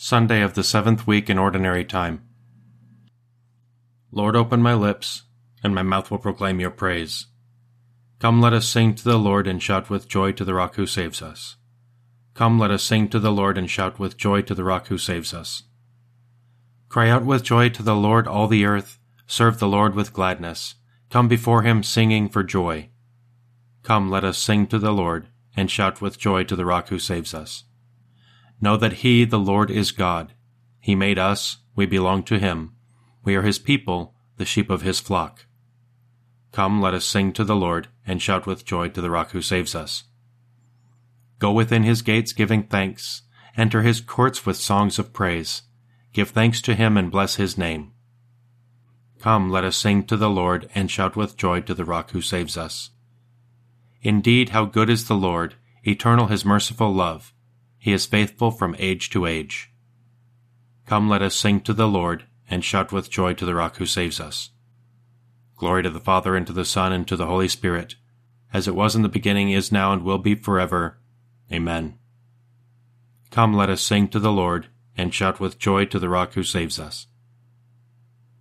Sunday of the seventh week in Ordinary Time. Lord, open my lips, and my mouth will proclaim your praise. Come, let us sing to the Lord and shout with joy to the rock who saves us. Come, let us sing to the Lord and shout with joy to the rock who saves us. Cry out with joy to the Lord, all the earth. Serve the Lord with gladness. Come before him singing for joy. Come, let us sing to the Lord and shout with joy to the rock who saves us. Know that he, the Lord, is God. He made us, we belong to him. We are his people, the sheep of his flock. Come, let us sing to the Lord, and shout with joy to the rock who saves us. Go within his gates giving thanks, enter his courts with songs of praise. Give thanks to him and bless his name. Come, let us sing to the Lord, and shout with joy to the rock who saves us. Indeed, how good is the Lord, eternal his merciful love he is faithful from age to age. Come, let us sing to the Lord, and shout with joy to the rock who saves us. Glory to the Father, and to the Son, and to the Holy Spirit, as it was in the beginning, is now, and will be forever. Amen. Come, let us sing to the Lord, and shout with joy to the rock who saves us.